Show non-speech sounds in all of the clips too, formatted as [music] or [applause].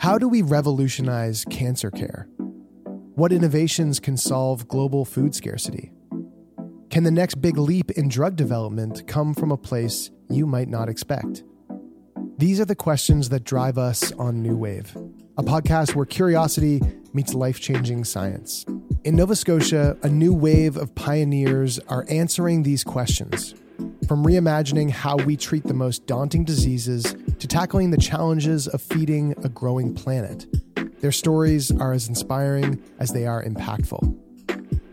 How do we revolutionize cancer care? What innovations can solve global food scarcity? Can the next big leap in drug development come from a place you might not expect? These are the questions that drive us on New Wave, a podcast where curiosity meets life changing science. In Nova Scotia, a new wave of pioneers are answering these questions. From reimagining how we treat the most daunting diseases to tackling the challenges of feeding a growing planet. Their stories are as inspiring as they are impactful.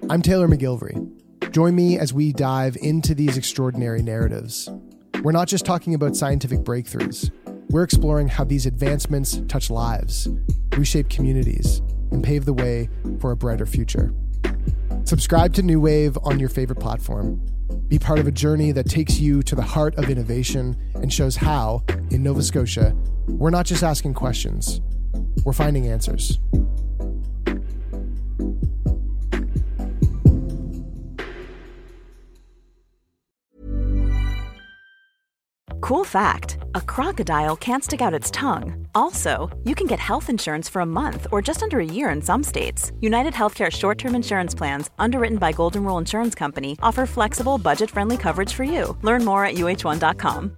I'm Taylor McGilvery. Join me as we dive into these extraordinary narratives. We're not just talking about scientific breakthroughs, we're exploring how these advancements touch lives, reshape communities, and pave the way for a brighter future. Subscribe to New Wave on your favorite platform. Be part of a journey that takes you to the heart of innovation and shows how, in Nova Scotia, we're not just asking questions, we're finding answers. Cool fact a crocodile can't stick out its tongue. Also, you can get health insurance for a month or just under a year in some states. United Healthcare short term insurance plans, underwritten by Golden Rule Insurance Company, offer flexible, budget friendly coverage for you. Learn more at uh1.com.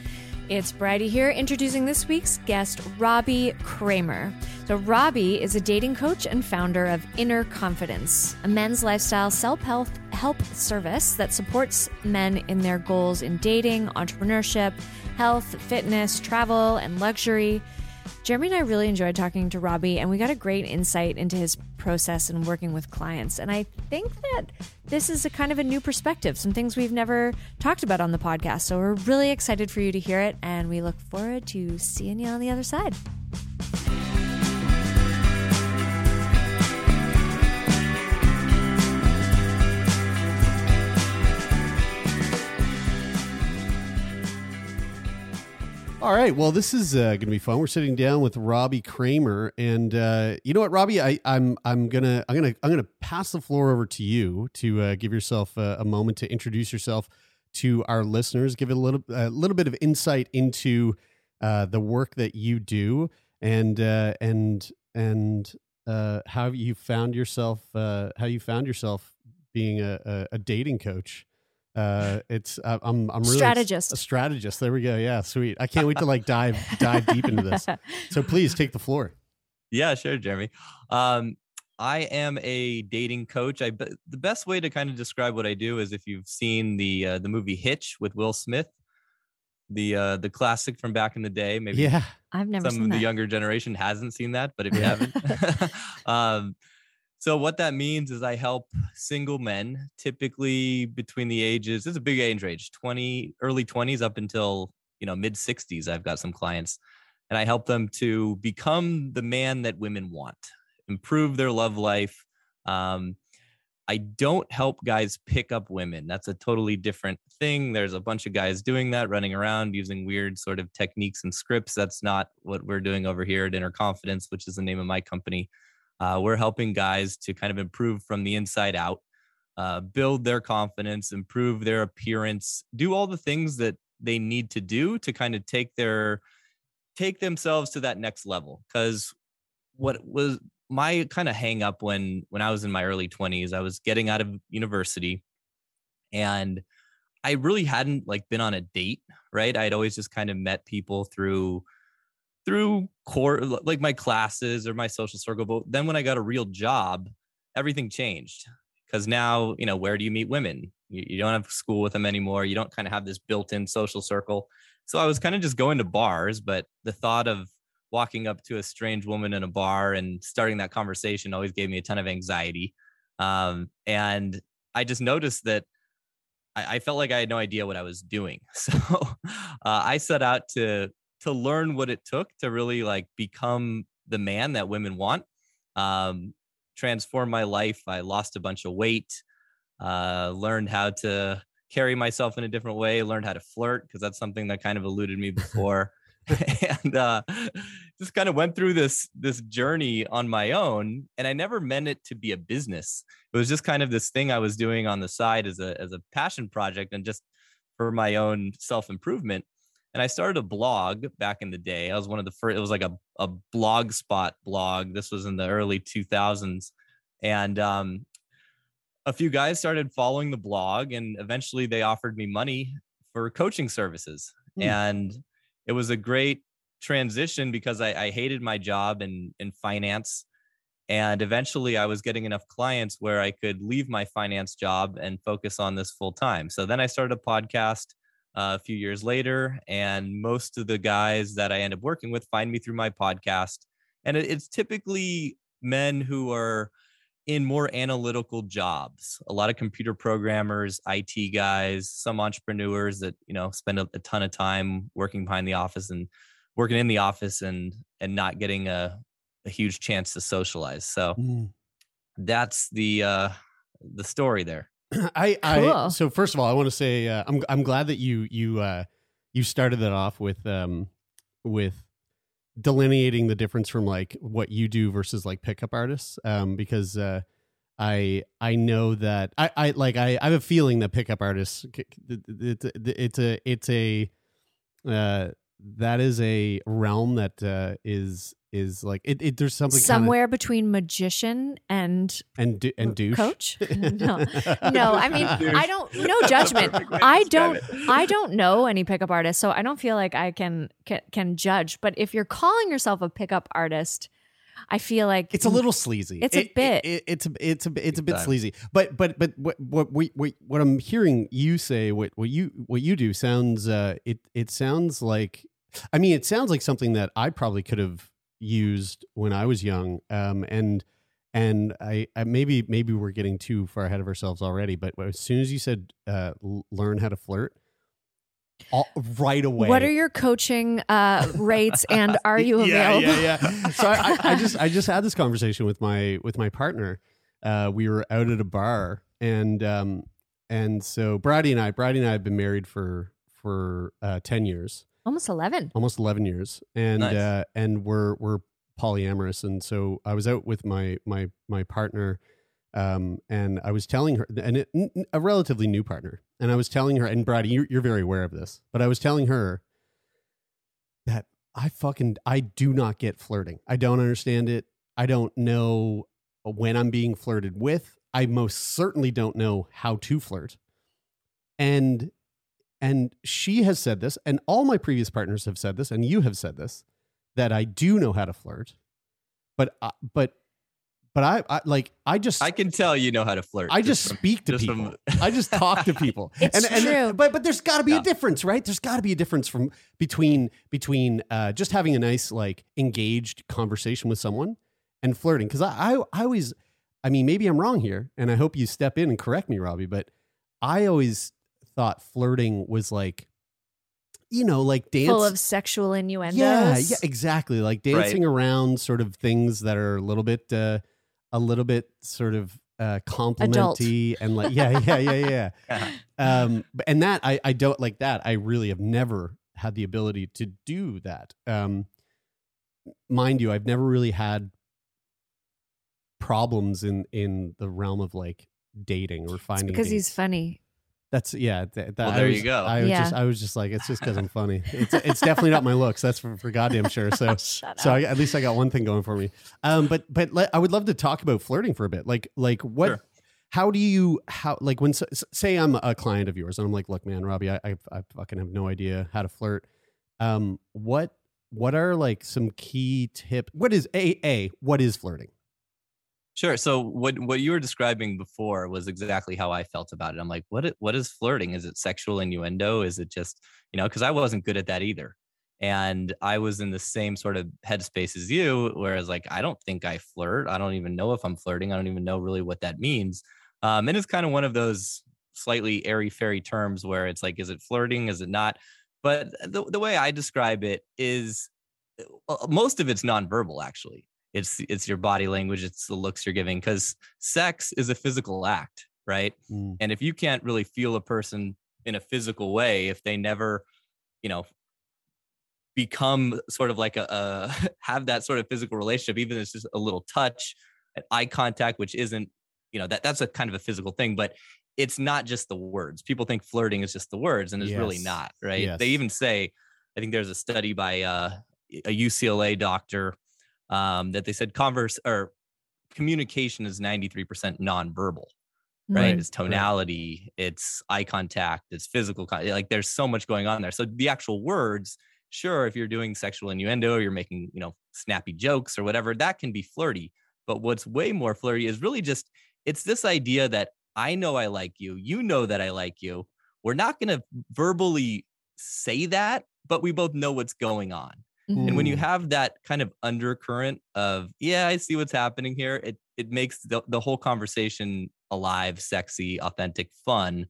It's Bridie here introducing this week's guest, Robbie Kramer. So, Robbie is a dating coach and founder of Inner Confidence, a men's lifestyle self help help service that supports men in their goals in dating, entrepreneurship, health, fitness, travel, and luxury. Jeremy and I really enjoyed talking to Robbie, and we got a great insight into his process and working with clients. And I think that this is a kind of a new perspective, some things we've never talked about on the podcast. So we're really excited for you to hear it, and we look forward to seeing you on the other side. All right. Well, this is uh, going to be fun. We're sitting down with Robbie Kramer, and uh, you know what, Robbie? I, I'm I'm gonna I'm gonna I'm gonna pass the floor over to you to uh, give yourself a, a, moment to introduce yourself to our listeners, give a little a little bit of insight into uh, the work that you do, and uh, and and uh, how you found yourself how you found yourself being a, a dating coach uh it's uh, i'm i'm really strategist. a strategist. There we go. Yeah sweet. I can't wait to like dive dive deep into this. So please take the floor. Yeah sure jeremy. Um i am a dating coach. I the best way to kind of describe what i do is if you've seen the uh, the movie hitch with will smith the uh the classic from back in the day. Maybe yeah. I've never some of that. the younger generation hasn't seen that but if you haven't. [laughs] [laughs] Um so what that means is I help single men, typically between the ages, it's a big age range, 20, early 20s up until, you know, mid 60s. I've got some clients and I help them to become the man that women want, improve their love life. Um, I don't help guys pick up women. That's a totally different thing. There's a bunch of guys doing that, running around using weird sort of techniques and scripts. That's not what we're doing over here at Inner Confidence, which is the name of my company. Uh, we're helping guys to kind of improve from the inside out. uh, build their confidence, improve their appearance, do all the things that they need to do to kind of take their take themselves to that next level. Because what was my kind of hang up when when I was in my early 20s, I was getting out of university and I really hadn't like been on a date, right? I'd always just kind of met people through through core like my classes or my social circle. But then when I got a real job, everything changed because now, you know, where do you meet women? You, you don't have school with them anymore. You don't kind of have this built-in social circle. So I was kind of just going to bars, but the thought of walking up to a strange woman in a bar and starting that conversation always gave me a ton of anxiety. Um, and I just noticed that I, I, felt like I had no idea what I was doing. [laughs] So uh, I set out to to learn what it took to really like become the man that women want. Um, transform my life. I lost a bunch of weight. Uh, learned how to carry myself in a different way. Learned how to flirt because that's something that kind of eluded me before. [laughs] [laughs] and uh, just kind of went through this this journey on my own and i never meant it to be a business it was just kind of this thing i was doing on the side as a as a passion project and just for my own self improvement and i started a blog back in the day i was one of the first it was like a, a blog spot blog this was in the early 2000s and um, a few guys started following the blog and eventually they offered me money for coaching services mm. and it was a great transition because I, I hated my job in in finance and eventually i was getting enough clients where i could leave my finance job and focus on this full time so then i started a podcast uh, a few years later and most of the guys that i end up working with find me through my podcast and it, it's typically men who are in more analytical jobs. A lot of computer programmers it guys some entrepreneurs that you know spend a, a, ton of time working behind the office and working in the office and and not getting a, a huge chance to socialize. So mm. that's the uh the story there [clears throat] i cool. i so first of all i want to say uh, i'm i'm glad that you you uh you started that off with um with delineating the difference from like what you do versus like pickup artists um because uh I I know that I, I like I, I have a feeling that pickup artists it's it's a it's a uh that is a realm that uh, is is like it, it there's something somewhere kinda... between magician and and du- and douche? coach? [laughs] No. No i mean i don't no judgment. [laughs] I don't i don't know any pickup artists so i don't feel like i can, can can judge. But if you're calling yourself a pickup artist I feel like it's a little sleazy. It's a bit. It, it, it's a it's a it's a bit sleazy. But but but what what we, what, what I'm hearing you say what what you what you do sounds uh it it sounds like I mean, it sounds like something that I probably could have used when I was young. Um, and and I, I, maybe maybe we're getting too far ahead of ourselves already. But as soon as you said uh, learn how to flirt, all, right away. What are your coaching uh, rates, and [laughs] are you available? yeah, yeah, yeah. So I, I, just I just had this conversation with my with my partner. Uh, we were out at a bar, and um, and so Brady and I, Brady and I have been married for for uh, ten years, Almost 11. Almost 11 years. And nice. uh, and we're we're polyamorous and so I was out with my my my partner um, and I was telling her and it, a relatively new partner and I was telling her and brad you're, you're very aware of this but I was telling her that I fucking I do not get flirting. I don't understand it. I don't know when I'm being flirted with. I most certainly don't know how to flirt. And and she has said this, and all my previous partners have said this, and you have said this, that I do know how to flirt, but uh, but but I, I, like I just I can tell you know how to flirt. I just, just speak from, to just people. From... I just talk to people. [laughs] it's and, true. And, but but there's got to be yeah. a difference, right? There's got to be a difference from between between uh, just having a nice like engaged conversation with someone and flirting. Because I, I I always I mean maybe I'm wrong here, and I hope you step in and correct me, Robbie. But I always thought flirting was like you know, like dance full of sexual innuendos. Yeah, yeah, exactly. Like dancing right. around sort of things that are a little bit, uh, a little bit sort of uh, complimenty and like, yeah, yeah, yeah, yeah. yeah. [laughs] um, and that I, I don't like that. I really have never had the ability to do that. Um, mind you, I've never really had problems in in the realm of like dating or finding because dates. he's funny. That's yeah. Th- that, Well, there was, you go. I was Yeah. just I was just like it's just because I'm funny. [laughs] It's it's definitely not my looks. That's for, for goddamn sure. So [laughs] so. I, at least I got one thing going for me. Um, but but let, I would love to talk about flirting for a bit. Like like what. Sure. How do you how like when s- s- say I'm a client of yours and I'm like, look, man, Robbie, I, I I fucking have no idea how to flirt. Um, what what are like some key tip? What is a a what is flirting? Sure. So what what you were describing before was exactly how I felt about it. I'm like, what what is flirting? Is it sexual innuendo? Is it just you know? Because I wasn't good at that either, and I was in the same sort of headspace as you, whereas like I don't think I flirt. I don't even know if I'm flirting. I don't even know really what that means. Um, and it's kind of one of those slightly airy fairy terms where it's like, is it flirting? Is it not? But the the way I describe it is uh, most of it's nonverbal actually it's it's your body language it's the looks you're giving because sex is a physical act right Mm. and if you can't really feel a person in a physical way if they never you know become sort of like a, a [laughs] have that sort of physical relationship even if it's just a little touch and eye contact which isn't you know that that's a kind of a physical thing but it's not just the words people think flirting is just the words and it's really not right Yes. they even say i think there's a study by uh, a ucla doctor um, that they said converse or communication is 93% nonverbal right? Mm. It's tonality, it's eye contact, it's physical like there's so much going on there. So the actual words, sure, if you're doing sexual innuendo, or you're making, you know, snappy jokes or whatever, that can be flirty. But what's way more flirty is really just it's this idea that I know I like you, you know that I like you. We're not going to verbally say that, but we both know what's going on. And when you Mm. have that kind of undercurrent of, yeah, I see what's happening here, it it makes the, the whole conversation alive, sexy, authentic, fun.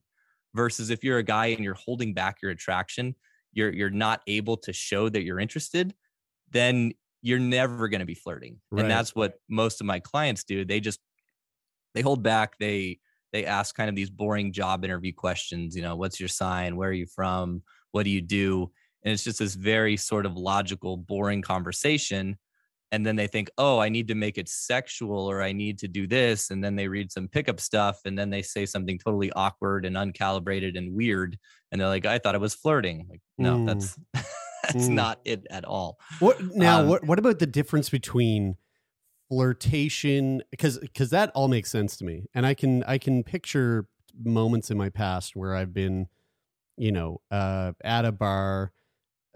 Versus if you're a guy and you're holding back your attraction, you're you're not able to show that you're interested, then you're never going to be flirting. Right. And that's what most of my clients do. They just they hold back, they they ask kind of these boring job interview questions, you know, what's your sign? Where are you from? What do you do? And it's just this very sort of logical boring conversation and then they think oh i need to make it sexual or i need to do this and then they read some pickup stuff and then they say something totally awkward and uncalibrated and weird and they're like i thought it was flirting like no Mm. that's [laughs] that's Mm. not it at all What now? Um, what what about the difference between flirtation? Because because that all makes sense to me, and I can I can picture moments in my past where I've been, you know, uh, at a bar,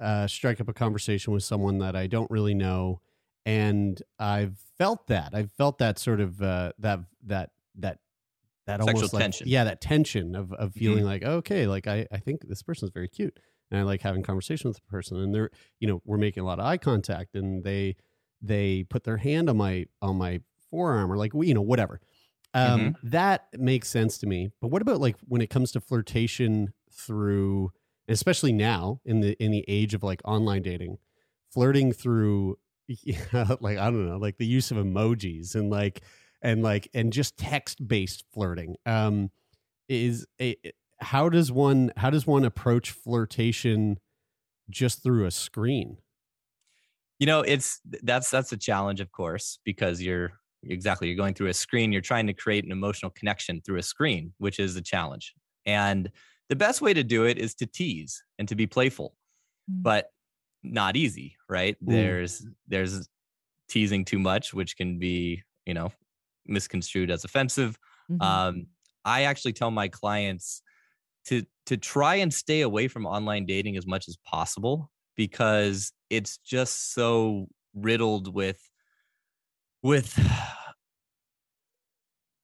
uh, strike up a conversation with someone that I don't really know, and I've felt that. I've felt that sort of uh, that that that that Sexual almost like tension. yeah that tension of of feeling Mhm. like okay like I I think this person's very cute. And I like having conversation with the person. And they're you know we're making a lot of eye contact and they they put their hand on my on my forearm or like you know whatever. Um that makes sense to me. But what about like when it comes to flirtation through especially now in the in the age of like online dating flirting through [laughs] like i don't know like the use of emojis and like and like and just text based flirting. Um is a how does one how does one approach flirtation just through a screen? You know it's that's that's a challenge of course because you're exactly you're going through a screen you're trying to create an emotional connection through a screen which is a challenge. And the best way to do it is to tease and to be playful Mm. but not easy right Mm. there's there's teasing too much which can be you know misconstrued as offensive Mhm. um, I actually tell my clients to to try and stay away from online dating as much as possible because it's just so riddled with with [sighs]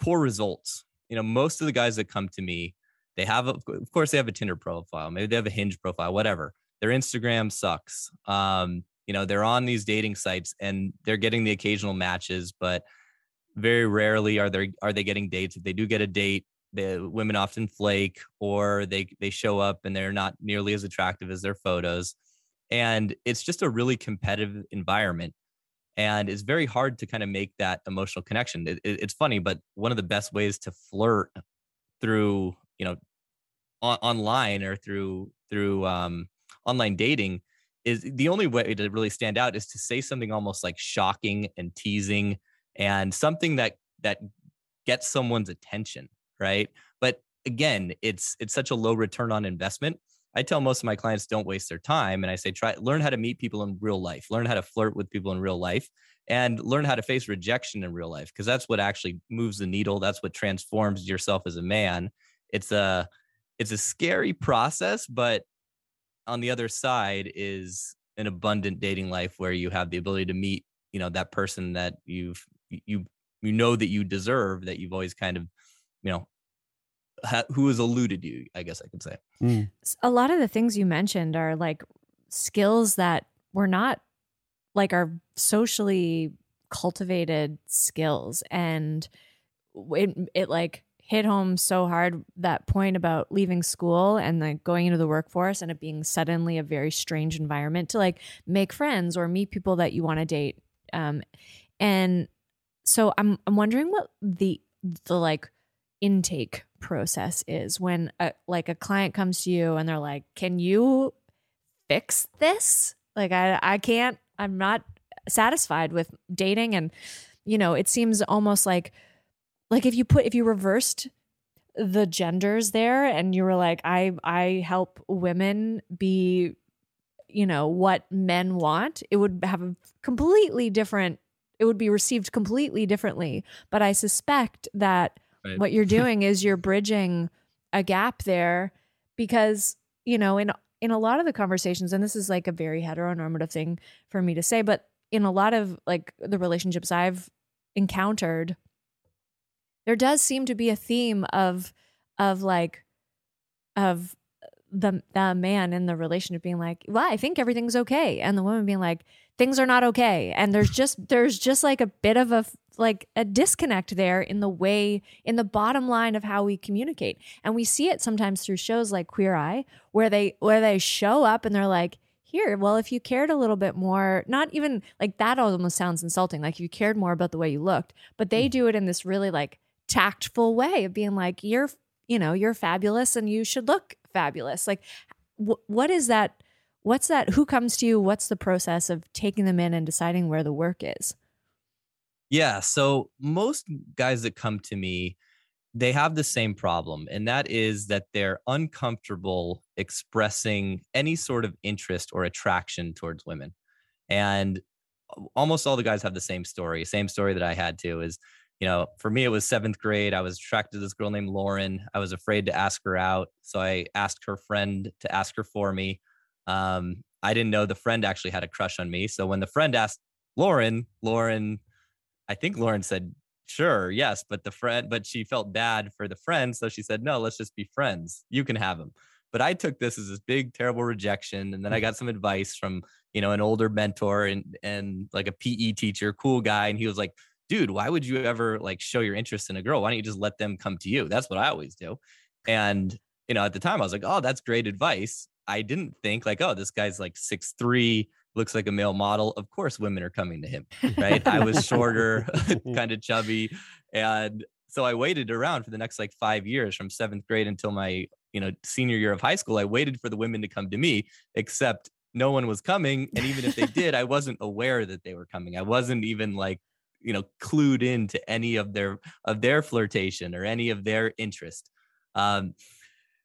poor results. You know, most of the guys that come to me, they have, of course, they have a Tinder profile, maybe they have a Hinge profile, whatever. Their Instagram sucks. Um, you know, they're on these dating sites and they're getting the occasional matches, but very rarely are they are they getting dates. If they do get a date, the women often flake or they they show up and they're not nearly as attractive as their photos. And it's just a really competitive environment. And it's very hard to kind of make that emotional connection. It, it- it's funny, but one of the best ways to flirt through, you know, on, online or through through um, online dating is the only way to really stand out is to say something almost like shocking and teasing and something that that gets someone's attention right? But again, it's it's such a low return on investment. I tell most of my clients don't waste their time and I say try learn how to meet people in real life, learn how to flirt with people in real life and learn how to face rejection in real life because that's what actually moves the needle, that's what transforms yourself as a man. It's a it's a scary process, but on the other side is an abundant dating life where you have the ability to meet, you know, that person that you've you you know that you deserve that you've always kind of, you know, ha- who has eluded you, I guess I could say. Mm. A lot of the things you mentioned are like skills that were not like our socially cultivated skills and it, it like hit home so hard that point about leaving school and like going into the workforce and it being suddenly a very strange environment to like make friends or meet people that you want to date um and so i'm i'm wondering what the the like intake process is when a, like a client comes to you and they're like can you fix this? Like i i can't i'm not satisfied with dating and you know it seems almost like like if you put if you reversed the genders there and you were like i i help women be you know what men want it would have a completely different it would be received completely differently but i suspect that Right. what you're [laughs] doing is you're bridging a gap there because you know in in a lot of the conversations and this is like a very heteronormative thing for me to say but in a lot of like the relationships i've encountered there does seem to be a theme of of like of the the man in the relationship being like well i think everything's okay and the woman being like things are not okay and there's [laughs] just there's just like a bit of a like a disconnect there in the way in the bottom line of how we communicate and we see it sometimes through shows like queer eye where they where they show up and they're like here well if you cared a little bit more not even like that almost sounds insulting like you cared more about the way you looked but they hmm. do it in this really like tactful way of being like you're you know you're fabulous and you should look fabulous like wh- what is that what's that who comes to you what's the process of taking them in and deciding where the work is Yeah. So most guys that come to me, they have the same problem, and that is that they're uncomfortable expressing any sort of interest or attraction towards women. And uh, almost all the guys have the same story, same story that I had too is, you know, for me, it was seventh grade. I was attracted to this girl named Lauren. I was afraid to ask her out. So I asked her friend to ask her for me. Um, I didn't know the friend actually had a crush on me. So when the friend asked Lauren, Lauren, I think Lauren said, sure, yes, but the friend, but she felt bad for the friend. So she said, no, let's just be friends. You can have him. But I took this as this big, terrible rejection. And then I got some advice from, you know, an older mentor and, and like a PE teacher, cool guy. And he was like, dude, why would you ever like show your interest in a girl? Why don't you just let them come to you? That's what I always do. And, you know, at the time I was like, oh, that's great advice. I didn't think like, oh, this guy's like six three, looks like a male model. Of course, women are coming to him, right? I was shorter, [laughs] [laughs] kind of chubby, and so I waited around for the next like five years, from seventh grade until my you know senior year of high school. I waited for the women to come to me, except no one was coming, and even if they did, I wasn't aware that they were coming. I wasn't even like you know clued into any of their of their flirtation or any of their interest. Um,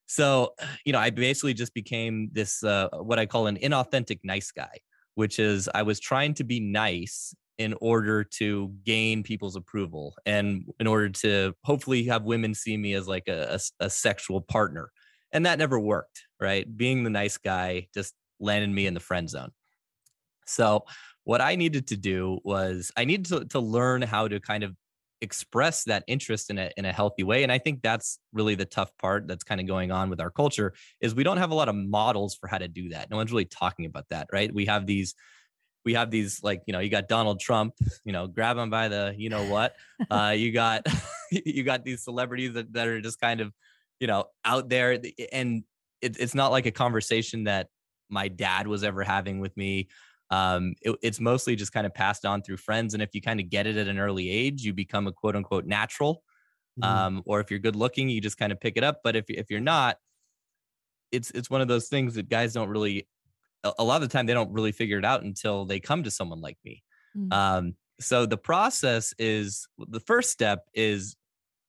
so, you know, I basically just became this uh, what I call an inauthentic nice guy, which is I was trying to be nice in order to gain people's approval and in order to hopefully have women see me as like a, a, a sexual partner. And that never worked, right? Being the nice guy just landed me in the friend zone. So, what I needed to do was I needed to, to learn how to kind of express that interest in a in a healthy way and i think that's really the tough part that's kind of going on with our culture is we don't have a lot of models for how to do that. No one's really talking about that right? We have these we have these like you know you got donald trump you know grab him by the you know what [laughs] uh you got [laughs] you got these celebrities that, that are just kind of you know out there and it, it's not like a conversation that my dad was ever having with me um, it, it's mostly just kind of passed on through friends. And if you kind of get it at an early age, you become a quote unquote natural. Mhm. Um, or if you're good looking, you just kind of pick it up. But if if you're not, it's it's one of those things that guys don't really. A, lot of the time, they don't really figure it out until they come to someone like me. Mm. Um, so the process is the first step is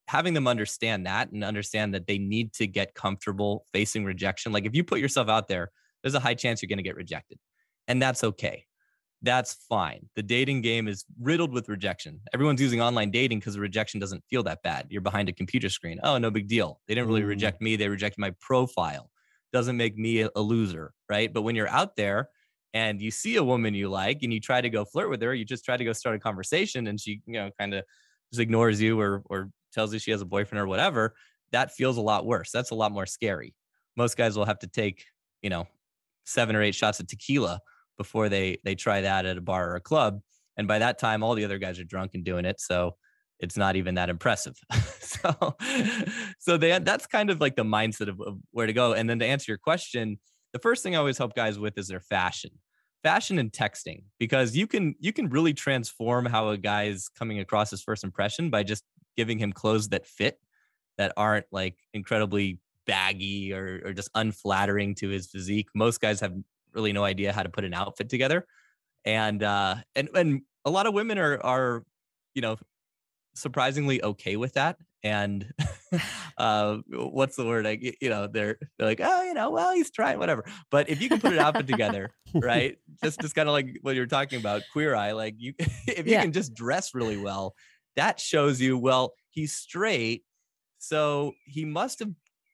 having them understand that and understand that they need to get comfortable facing rejection. Like if you put yourself out there, there's a high chance you're going to get rejected. And that's okay. That's fine. The dating game is riddled with rejection. Everyone's using online dating because the rejection doesn't feel that bad. You're behind a computer screen. Oh, no big deal. They didn't really mm. reject me. They rejected my profile. Doesn't make me a, a loser, right? But when you're out there and you see a woman you like and you try to go flirt with her, you just try to go start a conversation and she, you know, kind of just ignores you or or tells you she has a boyfriend or whatever, that feels a lot worse. That's a lot more scary. Most guys will have to take, you know, seven or eight shots of tequila before they they try that at a bar or a club. And by that time, all the other guys are drunk and doing it. So it's not even that impressive. [laughs] so so they, that's kind of like the mindset of, of where to go. And then to answer your question, the first thing I always help guys with is their fashion fashion and texting because you can you can really transform how a guy is coming across his first impression by just giving him clothes that fit that aren't like incredibly baggy or, or just unflattering to his physique most guys have really no idea how to put an outfit together and uh and and a lot of women are are you know surprisingly okay with that and [laughs] uh, what's the word? Like, you know, they're they're like, oh, you know, well, he's trying, whatever. But if you can put an outfit together, [laughs] right? Just just kind of like what you're talking about, queer eye. Like you, [laughs] if you yeah. can just dress really well, that shows you, well, he's straight, so he must have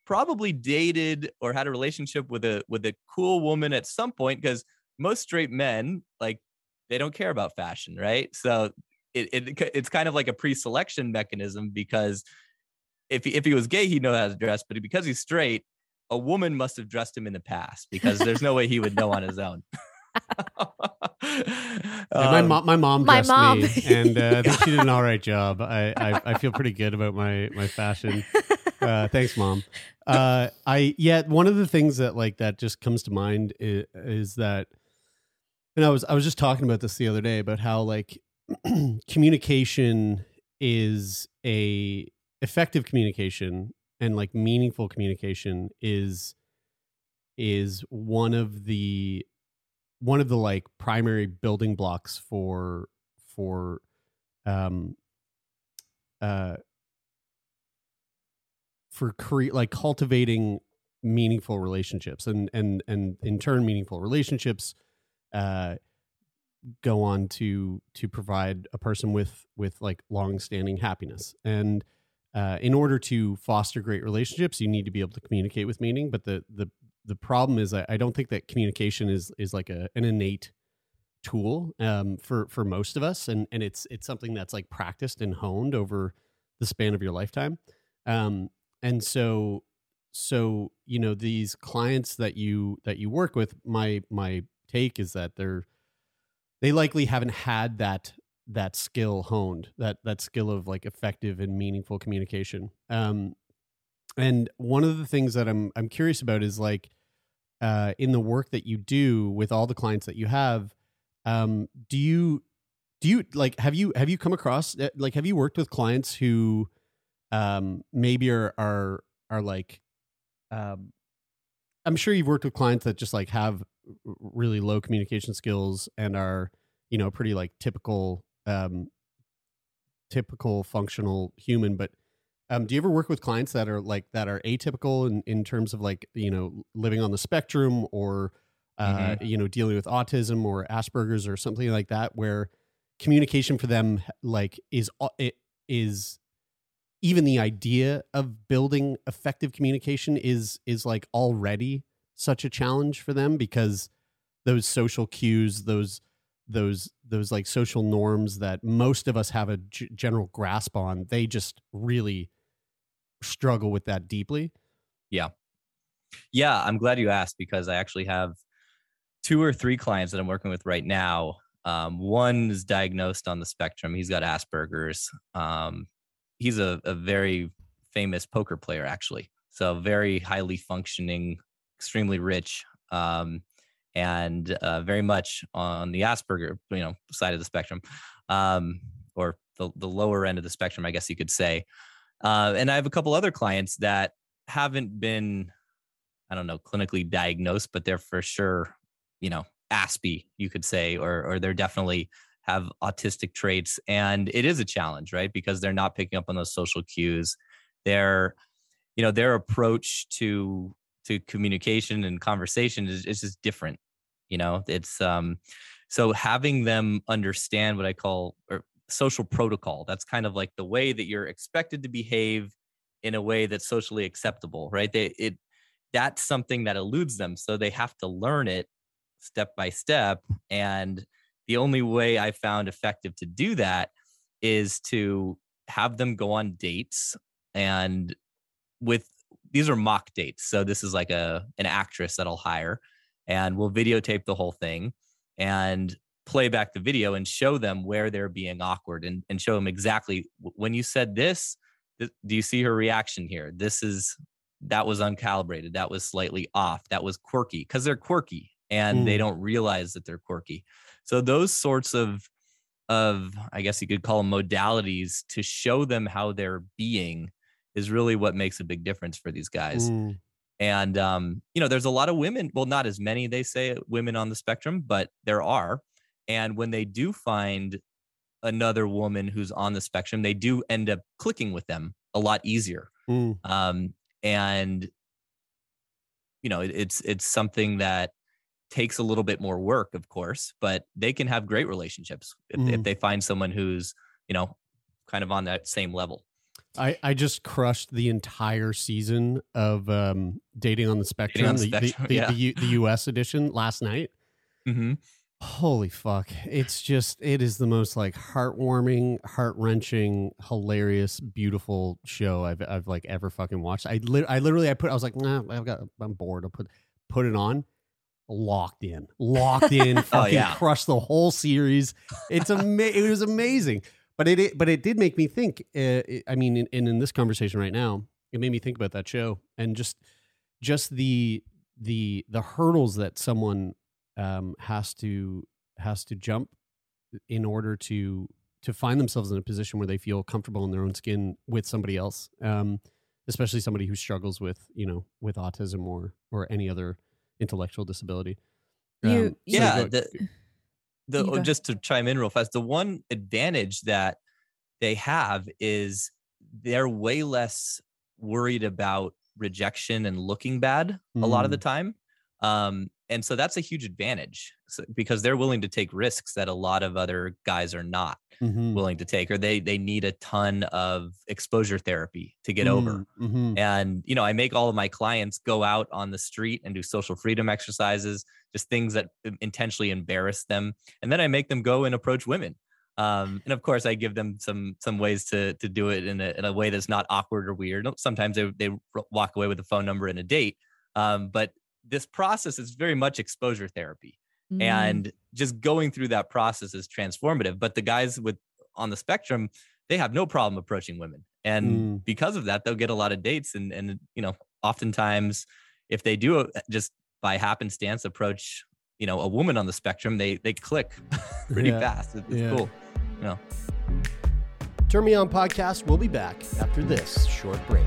probably dated or had a relationship with a with a cool woman at some point because most straight men like they don't care about fashion right so it, it it's kind of like a pre-selection mechanism because if he, if he was gay, he'd know how to dress, but because he's straight, a woman must have dressed him in the past because there's no way he would know on his own. [laughs] um, my mom, my mom dressed my mom. me, and uh, [laughs] I think she did an all right job. I, I, I feel pretty good about my my fashion. [laughs] Uh, thanks, mom. Uh, I yeah, one of the things that like that just comes to mind is, is that, and I was I was just talking about this the other day about how like [clears throat] communication is a effective communication and like meaningful communication is is one of the one of the like primary building blocks for for um uh for cre- like cultivating meaningful relationships and and and in turn meaningful relationships uh go on to to provide a person with with like long standing happiness. And uh, in order to foster great relationships you need to be able to communicate with meaning but the the the problem is I, I don't think that communication is is like a an innate tool um, for for most of us and and it's it's something that's like practiced and honed over the span of your lifetime. Um, and so so you know these clients that you that you work with my my take is that they're they likely haven't had that that skill honed that that skill of like effective and meaningful communication. Um and one of the things that i'm i'm curious about is like uh in the work that you do with all the clients that you have um do you do you like have you have you come across uh, like have you worked with clients who um maybe are are are like um i'm sure you've worked with clients that just like have really low communication skills and are you know pretty like typical um typical functional human but um do you ever work with clients that are like that are atypical in in terms of like you know living on the spectrum or uh mm-hmm. you know dealing with autism or asperger's or something like that where communication for them like is it is even the idea of building effective communication is is like already such a challenge for them because those social cues, those those those like social norms that most of us have a g- general grasp on, they just really struggle with that deeply. Yeah. Yeah, I'm glad you asked because I actually have two or three clients that I'm working with right now. Um, one is diagnosed on the spectrum. He's got Asperger's. Um, he's a, a very famous poker player, actually. So very highly functioning extremely rich um, and uh, very much on the Asperger, you know, side of the spectrum, um, or the, the lower end of the spectrum, I guess you could say. Uh, and I have a couple other clients that haven't been, I don't know, clinically diagnosed, but they're for sure, you know, Aspie, you could say, or or they're definitely have autistic traits and it is a challenge right? Because they're not picking up on those social cues. Their you know their approach to to communication and conversation is, is just different you know? It's um so having them understand what i call or social protocol that's kind of like the way that you're expected to behave in a way that's socially acceptable right? They it that's something that eludes them so they have to learn it step by step and the only way I found effective to do that is to have them go on dates and with these are mock dates. So this is like a an actress that I'll hire and we'll videotape the whole thing and play back the video and show them where they're being awkward and, and show them exactly when you said this, th- do you see her reaction here? This is that was uncalibrated. That was slightly off. That was quirky because they're quirky and mm. they don't realize that they're quirky. So those sorts of of I guess you could call them modalities to show them how they're being is really what makes a big difference for these guys. Mm. And um, you know, there's a lot of women, well, not as many they say women on the spectrum, but there are. And when they do find another woman who's on the spectrum, they do end up clicking with them a lot easier. Mm. Um, and you know, it, it's it's something that takes a little bit more work, of course, but they can have great relationships if, mm. if they find someone who's, you know, kind of on that same level. I, I just crushed the entire season of um, dating on the spectrum, on the, spectrum the, the, [laughs] yeah. the, the, US edition last night. Mm-hmm. Holy fuck! It's just it is the most like heartwarming, heart wrenching, hilarious, beautiful show I've I've like ever fucking watched. I li- I literally I put I was like nah I've got I'm bored I'll put put it on locked in, locked in, [laughs] fucking oh, yeah. crushed the whole series. It's ama- it was amazing. But it, it, but it did make me think. Uh, it, I mean, in, in, in this conversation right now, it made me think about that show and just just the the the hurdles that someone um, has to has to jump in order to to find themselves in a position where they feel comfortable in their own skin with somebody else, um, especially somebody who struggles with you know with autism or or any other intellectual disability. You, um, yeah, so the, the oh, just to chime in real fast, the one advantage that they have is they're way less worried about rejection and looking bad mm. a lot of the mm. time. Um, and so that's a huge advantage because they're willing to take risks that a lot of other guys are not mm-hmm. willing to take or they they need a ton of exposure therapy to get mm over mm-hmm. and you know i make all of my clients go out on the street and do social freedom exercises just things that intentionally embarrass them. And then i make them go and approach women. Um, and of course i give them some some ways to to do it in a, in a way that's not awkward or weird. Sometimes they, they walk away with a phone number and a date. Um, but this process is very much exposure therapy mm. and just going through that process is transformative but the guys with on the spectrum they have no problem approaching women and mm. because of that they'll get a lot of dates and and you know oftentimes if they do uh, just by happenstance approach you know a woman on the spectrum they they click [laughs] pretty yeah. fast it's, yeah. cool you know turn me on podcast we'll be back after this short break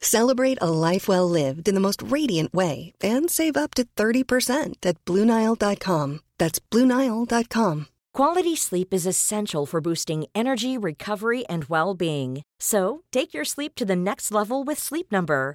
Celebrate a life well lived in the most radiant way and save up to 30% at BlueNile.com. That's BlueNile.com. Quality sleep is essential for boosting energy, recovery, and well being. So take your sleep to the next level with Sleep Number.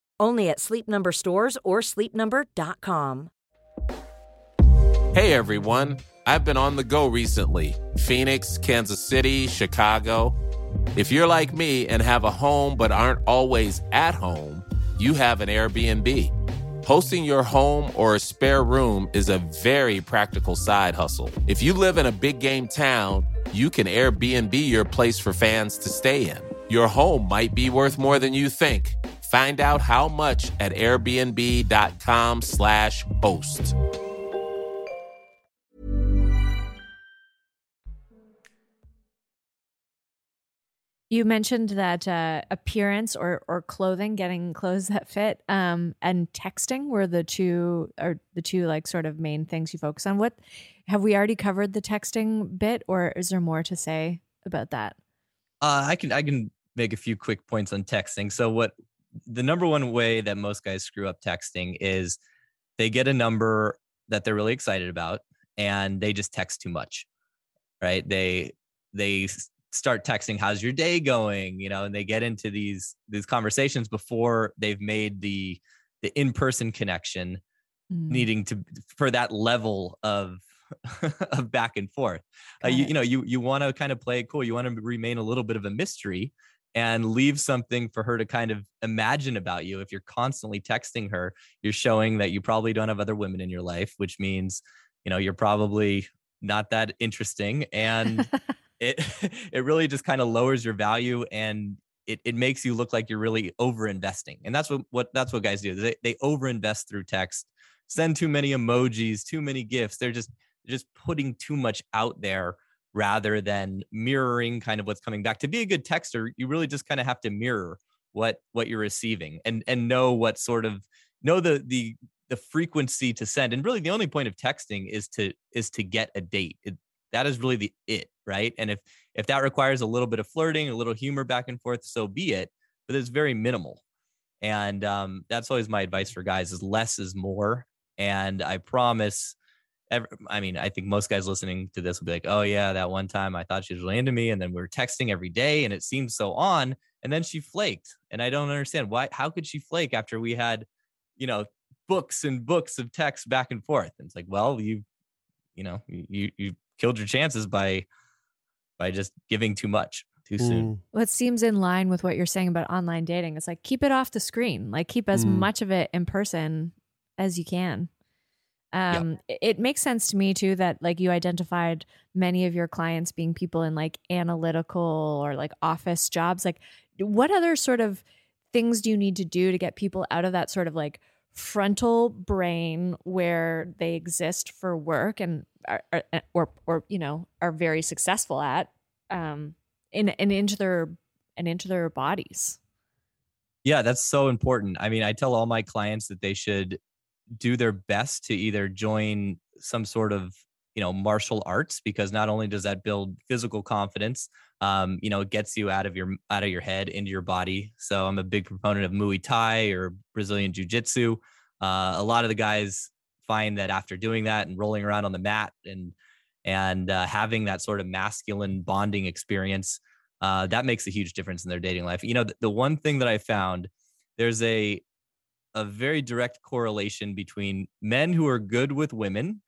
Only at Sleep Number stores or sleepnumber.com. Hey everyone, I've been on the go recently Phoenix, Kansas City, Chicago. If you're like me and have a home but aren't always at home, you have an Airbnb. Hosting your home or a spare room is a very practical side hustle. If you live in a big game town, you can Airbnb your place for fans to stay in. Your home might be worth more than you think. Find out how much at airbnb.com/slash host. You mentioned that uh, appearance or or clothing, getting clothes that fit, um, and texting were the two or the two like sort of main things you focus on. What have we already covered the texting bit, or is there more to say about that? Uh, I can I can make a few quick points on texting. So what the number one way that most guys screw up texting is they get a number that they're really excited about and they just text too much. Right? They they start texting how's your day going you know and they get into these these conversations before they've made the the in-person connection mm. needing to for that level of [laughs] of back and forth uh, you, you know you you want to kind of play it cool you want to remain a little bit of a mystery and leave something for her to kind of imagine about you. If you're constantly texting her you're showing that you probably don't have other women in your life which means you know you're probably not that interesting and [laughs] it [laughs] it really just kind of lowers your value and it, it makes you look like you're really over investing and that's what, what that's what guys do. They, they over invest through text send too many emojis too many gifts. They're just just putting too much out there rather than mirroring kind of what's coming back. To be a good texter you really just kind of have to mirror what what you're receiving and and know what sort of know the the the frequency to send. And really the only point of texting is to is to get a date. It, that is really the it right? And if if that requires a little bit of flirting a little humor back and forth so be it but it's very minimal. And um, that's always my advice for guys is less is more. And i promise every, i mean i think most guys listening to this will be like oh yeah that one time i thought she was really into me and then we are texting every day and it seemed so on and then she flaked and i don't understand why how could she flake after we had you know books and books of text back and forth and it's like well you you know you you killed your chances by by just giving too much too soon. Mm. Well, it seems in line with what you're saying about online dating. It's like keep it off the screen. Like keep as mm. much of it in person as you can. Um, yep. it makes sense to me too that like you identified many of your clients being people in like analytical or like office jobs. Like, what other sort of things do you need to do to get people out of that sort of like frontal brain where they exist for work and are, are, uh, or or you know are very successful at um in and into their and into their bodies yeah that's so important i mean i tell all my clients that they should do their best to either join some sort of you know martial arts because not only does that build physical confidence um, you know, it gets you out of your out of your head into your body. So I'm a big proponent of Muay Thai or Brazilian Jiu Jitsu. Uh, a lot of the guys find that after doing that and rolling around on the mat and and uh, having that sort of masculine bonding experience, uh, that makes a huge difference in their dating life. You know, the, the one thing that I found there's a a very direct correlation between men who are good with women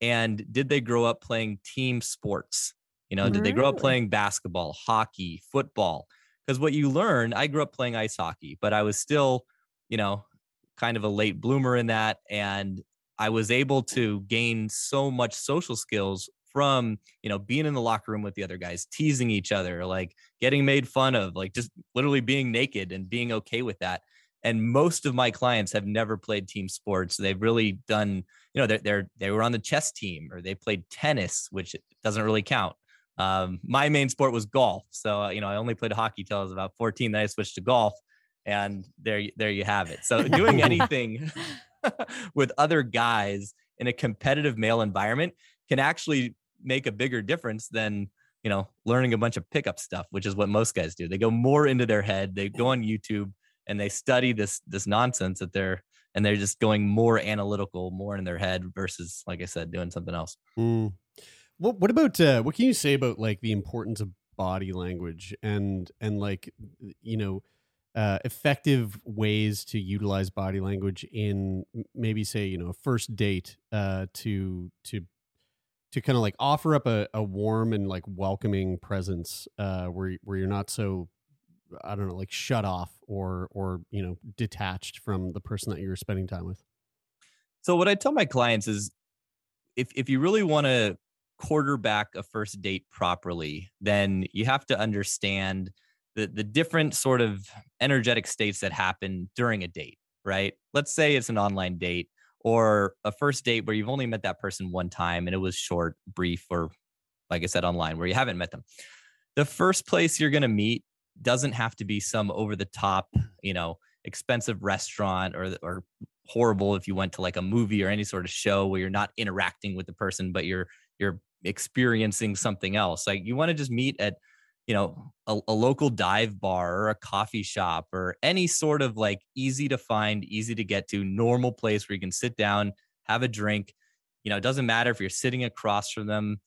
and did they grow up playing team sports you know, did they grow up mm. playing basketball, hockey, football? Because what you learn, I grew up playing ice hockey, but I was still, you know, kind of a late bloomer in that. And I was able to gain so much social skills from, you know, being in the locker room with the other guys, teasing each other, like getting made fun of, like just literally being naked and being okay with that. And most of my clients have never played team sports. They've really done, you know, they're, they're they were on the chess team or they played tennis, which doesn't really count. Um, my main sport was golf, so you know I only played hockey till I was about 14. Then I switched to golf, and there there you have it. So doing [laughs] anything [laughs] with other guys in a competitive male environment can actually make a bigger difference than you know learning a bunch of pickup stuff, which is what most guys do. They go more into their head. They go on YouTube and they study this this nonsense that they're and they're just going more analytical, more in their head versus, like I said, doing something else. Mm. What what about uh, what can you say about like the importance of body language and and like you know uh, effective ways to utilize body language in maybe say you know a first date uh, to to to kind of like offer up a, a warm and like welcoming presence uh where where you're not so I don't know like shut off or or you know detached from the person that you're spending time with. So what I tell my clients is if if you really want to quarterback a first date properly, then you have to understand the the different sort of energetic states that happen during a date, right? Let's say it's an online date or a first date where you've only met that person one time and it was short, brief, or like I said, online where you haven't met them. The first place you're going to meet doesn't have to be some over the top, you know, expensive restaurant or or horrible if you went to like a movie or any sort of show where you're not interacting with the person but you're you're experiencing something else. Like you want to just meet at you know a, a, local dive bar or a coffee shop or any sort of like easy to find easy to get to normal place where you can sit down have a drink you know it doesn't matter if you're sitting across from them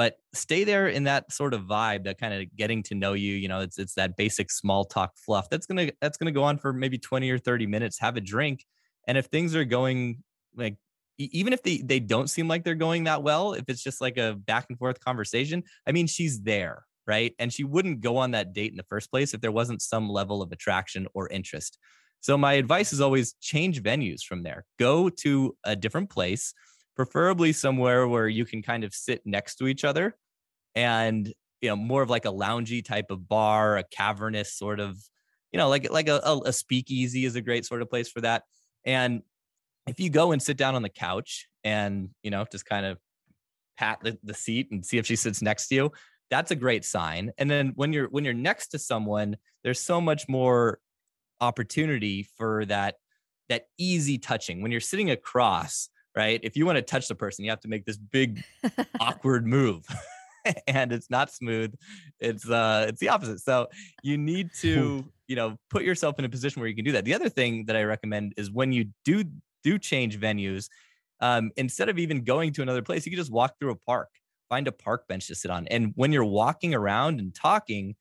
but stay there in that sort of vibe that kind of getting to know you you know it's it's that basic small talk fluff that's going to that's going to go on for maybe 20 or 30 minutes have a drink and if things are going like even if they they don't seem like they're going that well if it's just like a back and forth conversation i mean she's there right? And she wouldn't go on that date in the first place if there wasn't some level of attraction or interest. So my advice is always change venues from there. Go to a different place, preferably somewhere where you can kind of sit next to each other and you know more of like a loungy type of bar, a cavernous sort of, you know, like like a, a speakeasy is a great sort of place for that. And if you go and sit down on the couch and you know just kind of pat the, the seat and see if she sits next to you that's a great sign and then when you're when you're next to someone there's so much more opportunity for that that easy touching when you're sitting across right? If you want to touch the person you have to make this big [laughs] awkward move [laughs] and it's not smooth it's uh it's the opposite. So you need to you know put yourself in a position where you can do that. The other thing that i recommend is when you do do change venues um, instead of even going to another place you can just walk through a park. Find a park bench to sit on. And when you're walking around and talking,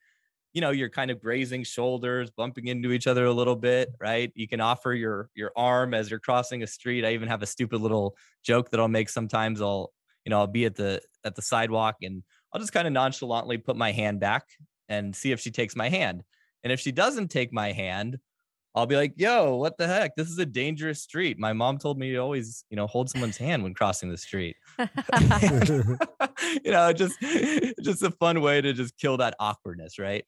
you know, you're kind of grazing shoulders, bumping into each other a little bit, right? You can offer your your arm as you're crossing a street. I even have a stupid little joke that I'll make sometimes. I'll, you know, I'll be at the at the sidewalk and I'll just kind of nonchalantly put my hand back and see if she takes my hand. And if she doesn't take my hand, I'll be like, yo, what the heck? This is a dangerous street. My mom told me to always, you know, hold someone's hand when crossing the street. [laughs] [laughs] you know, just just a fun way to just kill that awkwardness, right?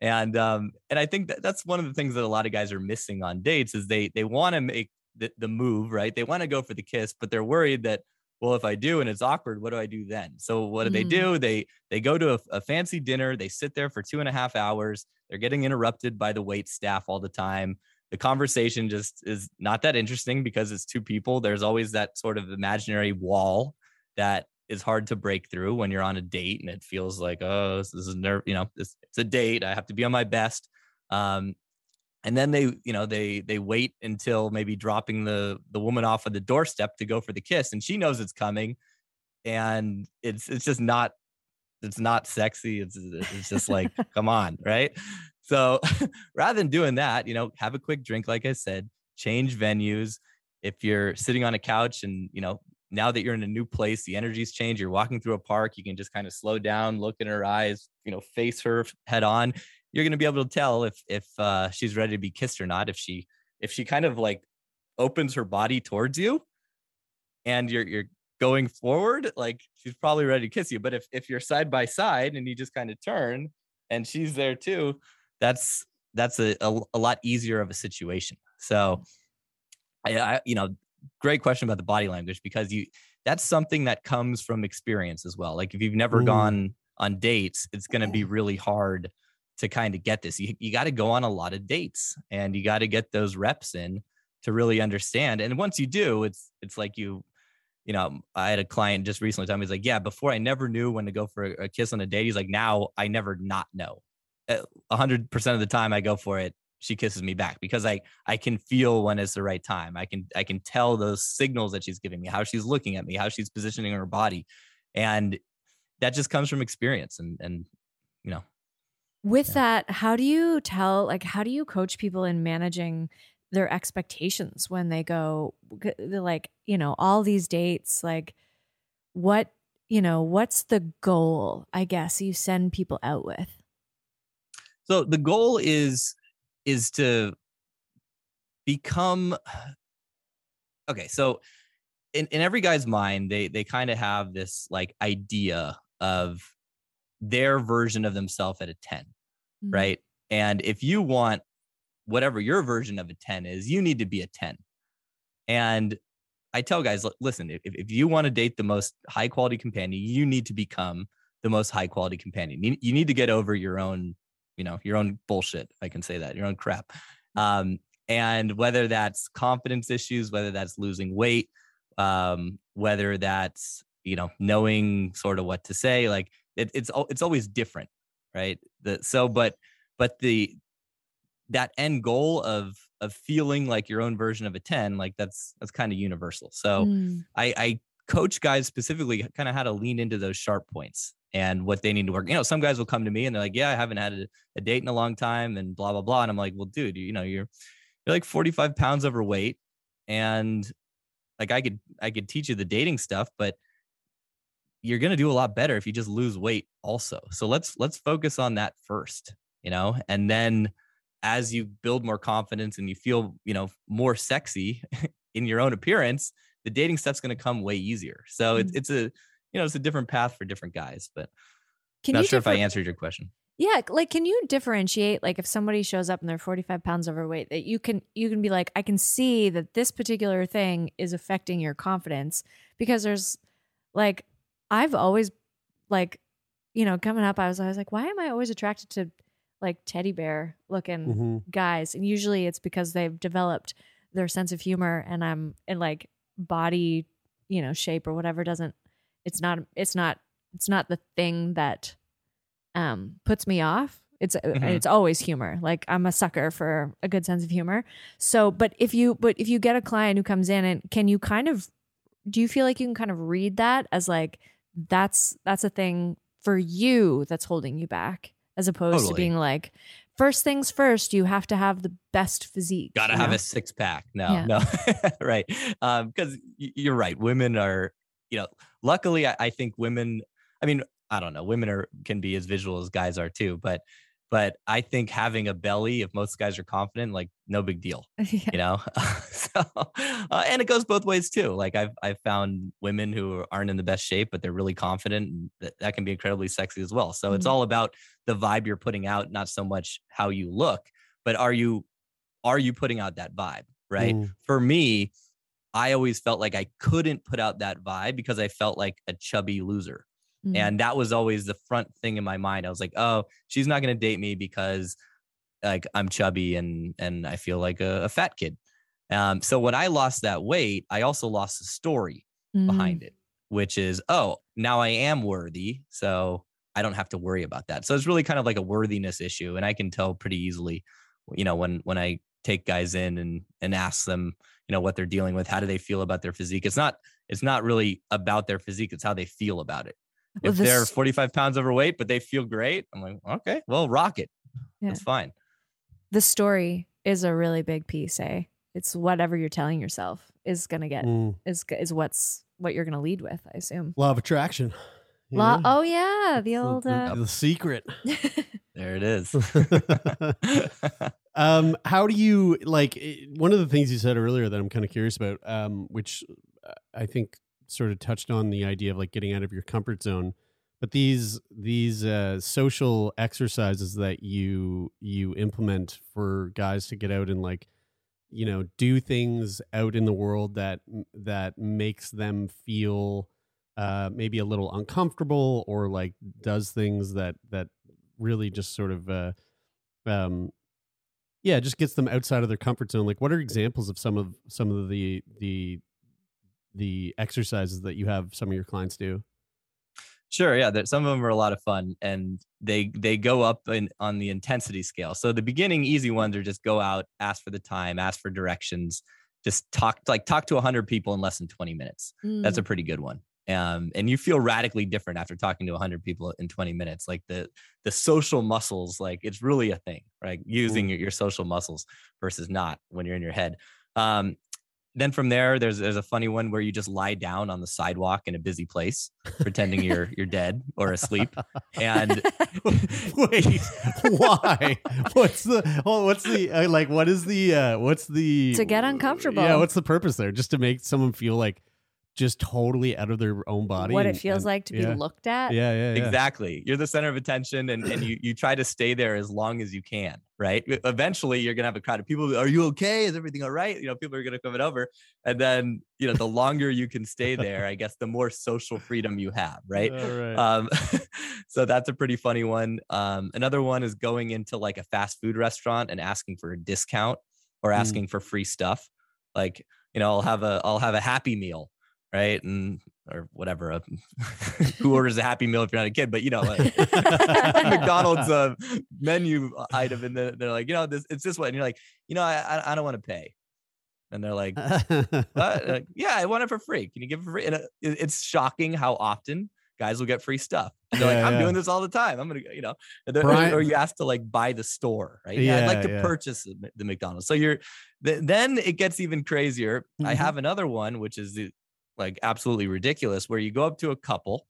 And um, and I think that that's one of the things that a lot of guys are missing on dates is they they want to make the, the move, right? They want to go for the kiss, but they're worried that well if i do and it's awkward what do i do then so what do mm. they do they they go to a, a, fancy dinner they sit there for two and a half hours they're getting interrupted by the wait staff all the time. The conversation just is not that interesting because it's two people. There's always that sort of imaginary wall that is hard to break through when you're on a date and it feels like, oh, this, is nerve, you know, this, it's a date. I have to be on my best. Um, and then they, you know, they they wait until maybe dropping the the woman off at the doorstep to go for the kiss, and she knows it's coming, and it's it's just not it's not sexy. It's it's just like, [laughs] come on, right? So [laughs] rather than doing that, you know, have a quick drink, like I said, change venues. If you're sitting on a couch and you know, now that you're in a new place, the energy's changed. You're walking through a park, you can just kind of slow down, look in her eyes, you know, face her head on. You're gonna be able to tell if if uh, she's ready to be kissed or not. If she if she kind of like opens her body towards you and you're you're going forward, like she's probably ready to kiss you. But if if you're side by side and you just kind of turn and she's there too, that's that's a, a, a lot easier of a situation. So I, I you know, great question about the body language because you that's something that comes from experience as well. Like if you've never Ooh. gone on dates, it's going to be really hard to kind of get this. You, you got to go on a lot of dates and you got to get those reps in to really understand. And once you do, it's it's like you you know, I had a client just recently tell me, he's like, yeah, before I never knew when to go for a kiss on a date. He's like, now I never not know. A hundred percent of the time I go for it, she kisses me back because I I can feel when it's the right time. I can I can tell those signals that she's giving me, how she's looking at me, how she's positioning her body, and that just comes from experience. And and you know, with yeah. that, how do you tell? Like, how do you coach people in managing their expectations when they go like you know all these dates like what you know, what's the goal, I guess, you send people out with? So the goal is is to become okay, so in, in every guy's mind, they they kind of have this like idea of their version of themselves at a 10, Mm-hmm. right? And if you want whatever your version of a 10 is, you need to be a 10. And I tell guys, listen, if, if you want to date the most high quality companion, you need to become the most high quality companion. You, you need to get over your own, you know, your own bullshit. I can say that, your own crap. Um, and whether that's confidence issues, whether that's losing weight, um, whether that's you know knowing sort of what to say, like it, it's it's always different, right? The so but but the that end goal of of feeling like your own version of a 10 like that's that's kind of universal so Mm. I, I coach guys specifically kind of how to lean into those sharp points and what they need to work. You know, some guys will come to me and they're like, "Yeah, I haven't had a, a date in a long time," and blah blah blah. And I'm like, "Well, dude, you know, you're you're like 45 pounds overweight, and like I could I could teach you the dating stuff, but you're gonna do a lot better if you just lose weight also. So let's let's focus on that first, you know, and then as you build more confidence and you feel you know more sexy [laughs] in your own appearance the dating stuff's going to come way easier so it's, Mm. it's a you know it's a different path for different guys but Can not you sure if i answered your question Yeah, like can you differentiate like if somebody shows up and they're 45 pounds overweight that you can you can be like I can see that this particular thing is affecting your confidence because there's like I've always like you know coming up I was I was like why am I always attracted to like teddy bear looking Mhm. guys and usually it's because they've developed their sense of humor and I'm in like body you know shape or whatever doesn't it's not it's not it's not the thing that um puts me off. It's Mhm. it's always humor. Like i'm a sucker for a good sense of humor. So but if you but if you get a client who comes in and can you kind of do you feel like you can kind of read that as like that's that's a thing for you that's holding you back as opposed to being like first things first you have to have the best physique gotta you have know? a six pack. No Yeah. no. [laughs] Right. Um because you're right. Women are you know luckily I, I think women i mean i don't know women are can be as visual as guys are too but but i think having a belly if most guys are confident like no big deal [laughs] Yeah. you know [laughs] so uh, and it goes both ways too like i've i've found women who aren't in the best shape but they're really confident and that, that can be incredibly sexy as well so it's Mhm. all about the vibe you're putting out not so much how you look but are you are you putting out that vibe right Mm. for me i always felt like i couldn't put out that vibe because i felt like a chubby loser Mm. and that was always the front thing in my mind i was like oh she's not going to date me because like i'm chubby and and i feel like a, a fat kid um so when i lost that weight i also lost the story Mm. behind it which is oh now i am worthy so i don't have to worry about that so it's really kind of like a worthiness issue and i can tell pretty easily you know when when i take guys in and and ask them you know what they're dealing with how do they feel about their physique it's not it's not really about their physique it's how they feel about it Well, if they're 45 pounds overweight but they feel great i'm like okay well rock it Yeah. that's fine the story is a really big piece eh it's whatever you're telling yourself is gonna get Mm. is is what's what you're gonna lead with i assume Law of attraction. You Law, know? oh yeah the The- old the, uh, the secret. [laughs] there it is [laughs] um, how do you like eh, one of the things you said earlier that I'm kind of curious about, um, which uh, I think sort of touched on the idea of like getting out of your comfort zone. But these these uh, social exercises that you you implement for guys to get out and like you know do things out in the world that that makes them feel uh, maybe a little uncomfortable or like does things that that really just sort of uh, um, yeah, just gets them outside of their comfort zone. Like, what are examples of some of some of the the the exercises that you have some of your clients do? Sure, yeah. That some of them are a lot of fun, and they they go up in, on the intensity scale. So the beginning easy ones are just go out, ask for the time, ask for directions, just talk like talk to hundred people in less than twenty minutes. That's a mm, pretty good one. Um, and you feel radically different after talking to 100 people in 20 minutes like the the social muscles like it's really a thing right using your, your social muscles versus not when you're in your head um, then from there, there's there's a funny one where you just lie down on the sidewalk in a busy place, pretending you're you're dead or asleep. And [laughs] [laughs] wait, why? What's the oh, what's the uh, like? What is the uh, what's the To get uncomfortable. Yeah, what's the purpose there? Just to make someone feel like just totally out of their own body. what and- it feels and- like to be looked at. Yeah, yeah, yeah. exactly, you're the center of attention, and and you you try to stay there as long as you can. Right. Eventually, you're gonna have a crowd of people. Are you okay? Is everything all right? You know, people are gonna come it over, and then you know, the longer you can stay [laughs] there, I guess, the more social freedom you have. Right. All right. Um, [laughs] so that's a pretty funny one. Um, another one is going into like a fast food restaurant and asking for a discount or Mm. asking for free stuff. Like, you know, I'll have a I'll have a happy meal, right? And or whatever. uh, [laughs] who [laughs] orders a happy meal if you're not a kid? But you know, like [laughs] McDonald's uh, menu item, and they're like, you know, this it's this one. And you're like, you know, I I, I don't want to pay. And they're like, yeah, I want it for free. Can you give it for free? And uh, it's shocking how often guys will get free stuff. And they're Yeah, like, I'm yeah. doing this all the time. I'm gonna, you know, and Brian- or you ask to like buy the store, right? Yeah, yeah I'd like to purchase the, McDonald's. So you're, th- then it gets even crazier. I Mhm. have another one, which is the, like absolutely ridiculous, where you go up to a couple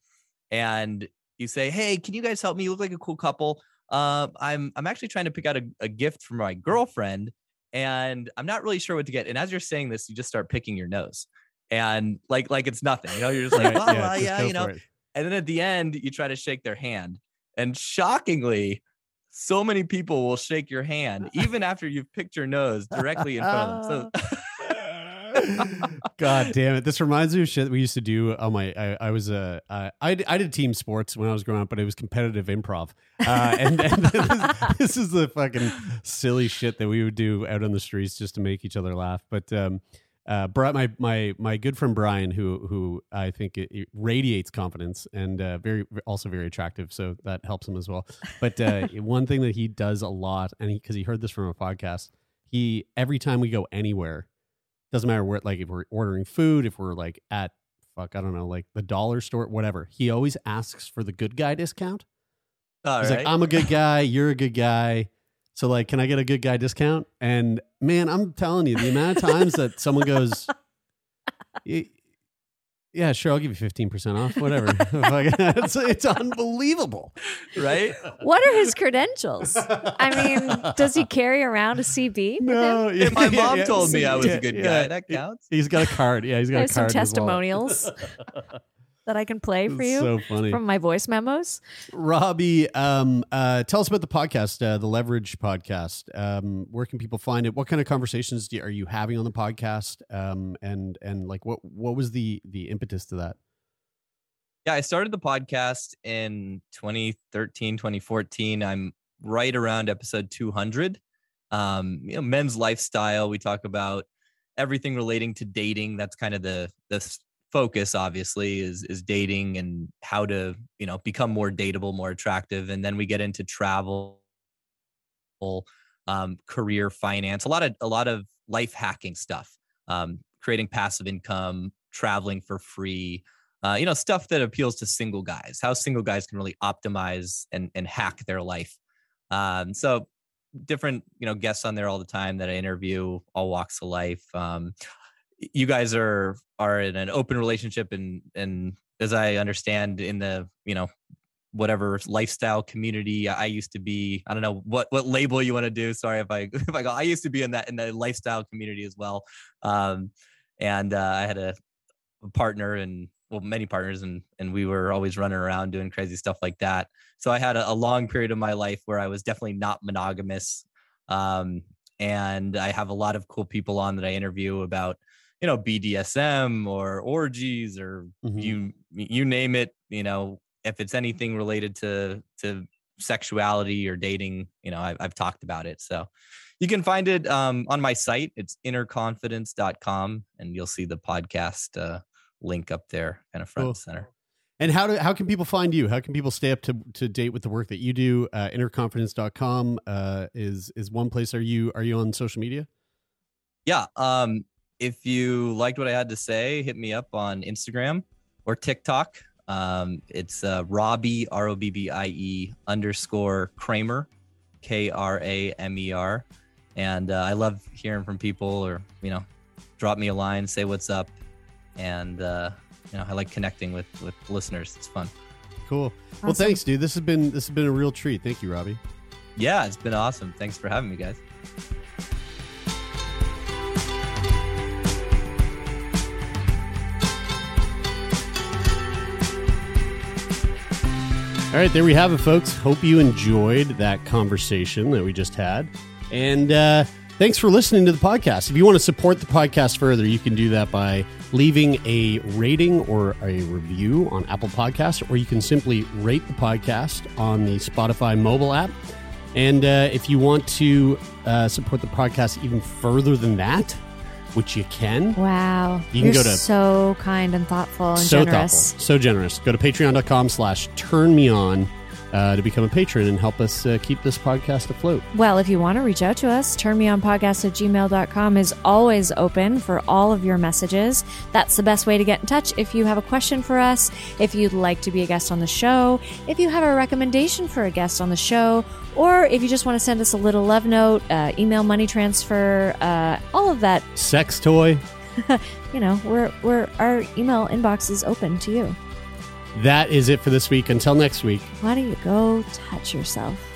and you say, Hey, can you guys help me? You look like a cool couple. Um, I'm I'm actually trying to pick out a, a gift for my girlfriend, and I'm not really sure what to get. And as you're saying this, you just start picking your nose. And like like it's nothing, you know, you're just like, well, yeah, uh, yeah, you know. And then at the end, you try to shake their hand. And shockingly, so many people will shake your hand even after you've picked your nose directly in front of them. So [laughs] God damn it! This reminds me of shit we used to do. On my, I, I was a, uh, I, I did team sports when I was growing up, but it was competitive improv. Uh, and and [laughs] this, this is the fucking silly shit that we would do out on the streets just to make each other laugh. But um, uh, my my my good friend Brian, who who I think it, it radiates confidence and uh, very also very attractive, so that helps him as well. But uh, [laughs] one thing that he does a lot, and because he, heard this from a podcast, he every time we go anywhere, doesn't matter where, like if we're ordering food, if we're like at fuck, I don't know, like the dollar store, whatever. He always asks for the good guy discount. all He's right. like, I'm a good guy, you're a good guy. So like, can I get a good guy discount? And man, I'm telling you, the amount of times that someone goes, [laughs] "Y- yeah, sure, I'll give you 15% off, whatever. [laughs] it's, it's unbelievable. right? What are his credentials? I mean, does he carry around a CV? with him? No, yeah, my mom yeah. told me I was Yeah, a good yeah. guy. That counts. He's got a card. Yeah, he's got I a have some card. in his testimonials [laughs] that I can play for you so funny. from my voice memos. Robbie, um, uh, tell us about the podcast, uh, the Leverage podcast. Um, where can people find it? What kind of conversations do, are you having on the podcast? Um, and and like what what was the the impetus to that? Yeah, I started the podcast in 2013, 2014. I'm right around episode 200. Um, you know, men's lifestyle. We talk about everything relating to dating. That's kind of the the s- focus. Obviously, is is dating and how to you know become more dateable, more attractive. And then we get into travel, um, career, finance, a lot of a lot of life hacking stuff. Um, creating passive income, traveling for free uh, you know, stuff that appeals to single guys, how single guys can really optimize and, and hack their life. Um, so different, you know, guests on there all the time that I interview, all walks of life. You guys are, are in an open relationship and, and as I understand in the, you know, whatever lifestyle community I used to be, I don't know what, what label you want to do. Sorry if I, [laughs] if I go, I used to be in that, in the lifestyle community as well. Um, and, uh, I had a, a partner and well many partners and and we were always running around doing crazy stuff like that so i had a, a long period of my life where i was definitely not monogamous um and i have a lot of cool people on that i interview about you know bdsm or orgies or Mhm. you you name it you know if it's anything related to to sexuality or dating you know I, i've talked about it so you can find it um, on my site it's innerconfidence.com and you'll see the podcast uh, link up there kind of front Cool. and center And how do how can people find you? How can people stay up to to date with the work that you do? Uh, innerconfidence.com uh, is is one place. Are you are you on social media? yeah um if you liked what i had to say hit me up on instagram or tiktok um it's uh robbie r-o-b-b-i-e underscore kramer k-r-a-m-e-r and uh, i love hearing from people or you know drop me a line, say what's up, and uh, you know I like connecting with with listeners. It's fun. Cool. Well, thanks, dude. This has been this has been a real treat. Thank you, Robbie. Yeah, it's been awesome. Thanks for having me, guys. All right, there we have it, folks. Hope you enjoyed that conversation that we just had. And uh, thanks for listening to the podcast. If you want to support the podcast further, you can do that by leaving a rating or a review on Apple Podcasts, or you can simply rate the podcast on the Spotify mobile app. And uh, if you want to uh, support the podcast even further than that, which you can, Wow. You can You're go to- so kind and thoughtful and so generous. thoughtful, so generous. Go to patreon.com slash turn me on uh, to become a patron and help us uh, keep this podcast afloat. Well, if you want to reach out to us, turnmeonpodcast at gmail.com is always open for all of your messages. That's the best way to get in touch. If you have a question for us, if you'd like to be a guest on the show, if you have a recommendation for a guest on the show, or if you just want to send us a little love note, uh, email money transfer, uh, all of that, Sex toy. [laughs] you know, we're, we're, our email inbox is open to you. That is it for this week. Until next week. Why don't you go touch yourself?